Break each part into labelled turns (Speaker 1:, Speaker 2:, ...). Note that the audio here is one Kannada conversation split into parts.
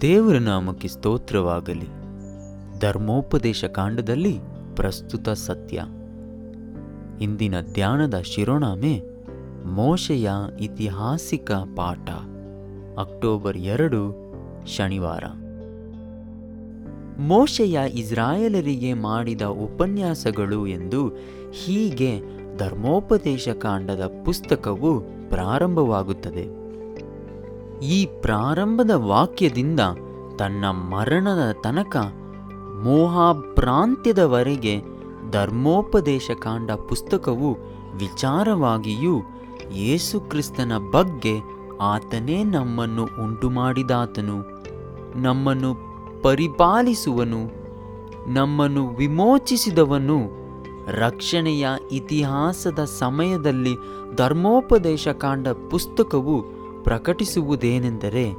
Speaker 1: ದೇವರ ನಾಮಕ್ಕೆ ಸ್ತೋತ್ರವಾಗಲಿ. ಧರ್ಮೋಪದೇಶ ಕಾಂಡದಲ್ಲಿ ಪ್ರಸ್ತುತ ಸತ್ಯ. ಇಂದಿನ ಧ್ಯಾನದ ಶಿರೋನಾಮೆ ಮೋಶೆಯ ಇತಿಹಾಸಿಕ ಪಾಠ. ಅಕ್ಟೋಬರ್ ಎರಡು, ಶನಿವಾರ. ಮೋಶೆಯ ಇಸ್ರಾಯೇಲರಿಗೆ ಮಾಡಿದ ಉಪನ್ಯಾಸಗಳು ಎಂದು ಹೀಗೆ ಧರ್ಮೋಪದೇಶ ಕಾಂಡದ ಪುಸ್ತಕವು ಪ್ರಾರಂಭವಾಗುತ್ತದೆ. ಈ ಪ್ರಾರಂಭದ ವಾಕ್ಯದಿಂದ ತನ್ನ ಮರಣದ ತನಕ ಮೋಹಾಭ್ರಾಂತ್ಯದವರೆಗೆ ಧರ್ಮೋಪದೇಶ ಕಾಂಡ ಪುಸ್ತಕವು ವಿಚಾರವಾಗಿಯೂ ಯೇಸುಕ್ರಿಸ್ತನ ಬಗ್ಗೆ ಆತನೇ ನಮ್ಮನ್ನು ಉಂಟುಮಾಡಿದಾತನು. ನಮ್ಮನ್ನು ಪರಿಪಾಲಿಸುವನು, ನಮ್ಮನ್ನು ವಿಮೋಚಿಸಿದವನು. ರಕ್ಷಣೆಯ ಇತಿಹಾಸದ ಸಮಯದಲ್ಲಿ ಧರ್ಮೋಪದೇಶ ಕಾಂಡ ಪುಸ್ತಕವು ಪ್ರಕಟಿಸುವುದೇನೆಂದರೆ,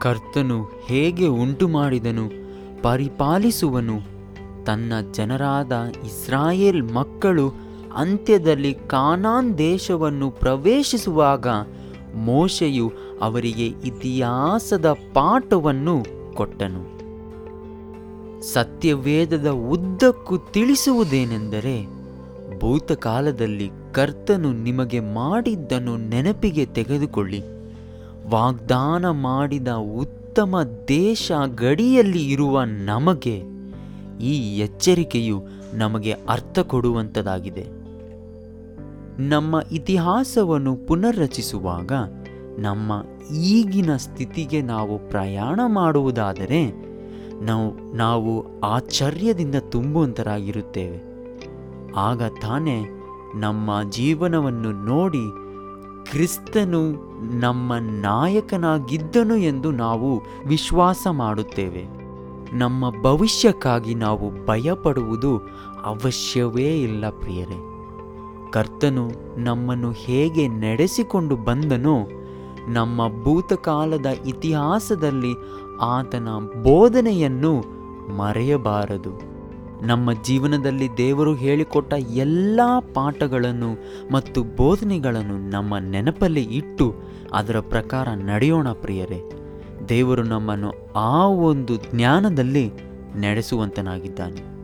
Speaker 1: ಕರ್ತನು ಹೇಗೆ ಉಂಟು ಮಾಡಿದನು ಪರಿಪಾಲಿಸುವನು. ತನ್ನ ಜನರಾದ ಇಸ್ರಾಯೇಲ್ ಮಕ್ಕಳು ಅಂತ್ಯದಲ್ಲಿ ಕಾನಾನ್ ದೇಶವನ್ನು ಪ್ರವೇಶಿಸುವಾಗ ಮೋಶೆಯು ಅವರಿಗೆ ಇತಿಹಾಸದ ಪಾಠವನ್ನು ಕೊಟ್ಟನು. ಸತ್ಯವೇದದ ಉದ್ದಕ್ಕೂ ತಿಳಿಸುವುದೇನೆಂದರೆ, ಭೂತಕಾಲದಲ್ಲಿ ಕರ್ತನು ನಿಮಗೆ ಮಾಡಿದ್ದನ್ನು ನೆನಪಿಗೆ ತೆಗೆದುಕೊಳ್ಳಿ. ವಾಗ್ದಾನ ಮಾಡಿದ ಉತ್ತಮ ದೇಶ ಗಡಿಯಲ್ಲಿ ಇರುವ ನಮಗೆ ಈ ಎಚ್ಚರಿಕೆಯು ನಮಗೆ ಅರ್ಥ ಕೊಡುವಂಥದ್ದಾಗಿದೆ. ನಮ್ಮ ಇತಿಹಾಸವನ್ನು ಪುನರ್ರಚಿಸುವಾಗ, ನಮ್ಮ ಈಗಿನ ಸ್ಥಿತಿಗೆ ನಾವು ಪ್ರಯಾಣ ಮಾಡುವುದಾದರೆ ನಾವು ನಾವು ಆಶ್ಚರ್ಯದಿಂದ ತುಂಬುವಂತರಾಗಿರುತ್ತೇವೆ. ಆಗ ತಾನೇ ನಮ್ಮ ಜೀವನವನ್ನು ನೋಡಿ ಕ್ರಿಸ್ತನು ನಮ್ಮ ನಾಯಕನಾಗಿದ್ದನು ಎಂದು ನಾವು ವಿಶ್ವಾಸ ಮಾಡುತ್ತೇವೆ. ನಮ್ಮ ಭವಿಷ್ಯಕ್ಕಾಗಿ ನಾವು ಭಯಪಡುವುದು ಅವಶ್ಯವೇ ಇಲ್ಲ ಪ್ರಿಯರೇ. ಕರ್ತನು ನಮ್ಮನ್ನು ಹೇಗೆ ನಡೆಸಿಕೊಂಡು ಬಂದನೋ, ನಮ್ಮ ಭೂತಕಾಲದ ಇತಿಹಾಸದಲ್ಲಿ ಆತನ ಬೋಧನೆಯನ್ನು ಮರೆಯಬಾರದು. ನಮ್ಮ ಜೀವನದಲ್ಲಿ ದೇವರು ಹೇಳಿಕೊಟ್ಟ ಎಲ್ಲ ಪಾಠಗಳನ್ನು ಮತ್ತು ಬೋಧನೆಗಳನ್ನು ನಮ್ಮ ನೆನಪಲ್ಲಿ ಇಟ್ಟು ಅದರ ಪ್ರಕಾರ ನಡೆಯೋಣ ಪ್ರಿಯರೇ. ದೇವರು ನಮ್ಮನ್ನು ಆ ಒಂದು ಜ್ಞಾನದಲ್ಲಿ ನಡೆಸುವಂತನಾಗಿದ್ದಾನೆ.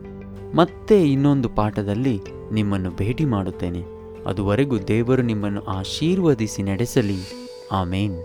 Speaker 1: ಮತ್ತೆ ಇನ್ನೊಂದು ಪಾಠದಲ್ಲಿ ನಿಮ್ಮನ್ನು ಭೇಟಿ ಮಾಡುತ್ತೇನೆ. ಅದುವರೆಗೂ ದೇವರು ನಿಮ್ಮನ್ನು ಆಶೀರ್ವದಿಸಿ ನಡೆಸಲಿ. ಆಮೇನ್.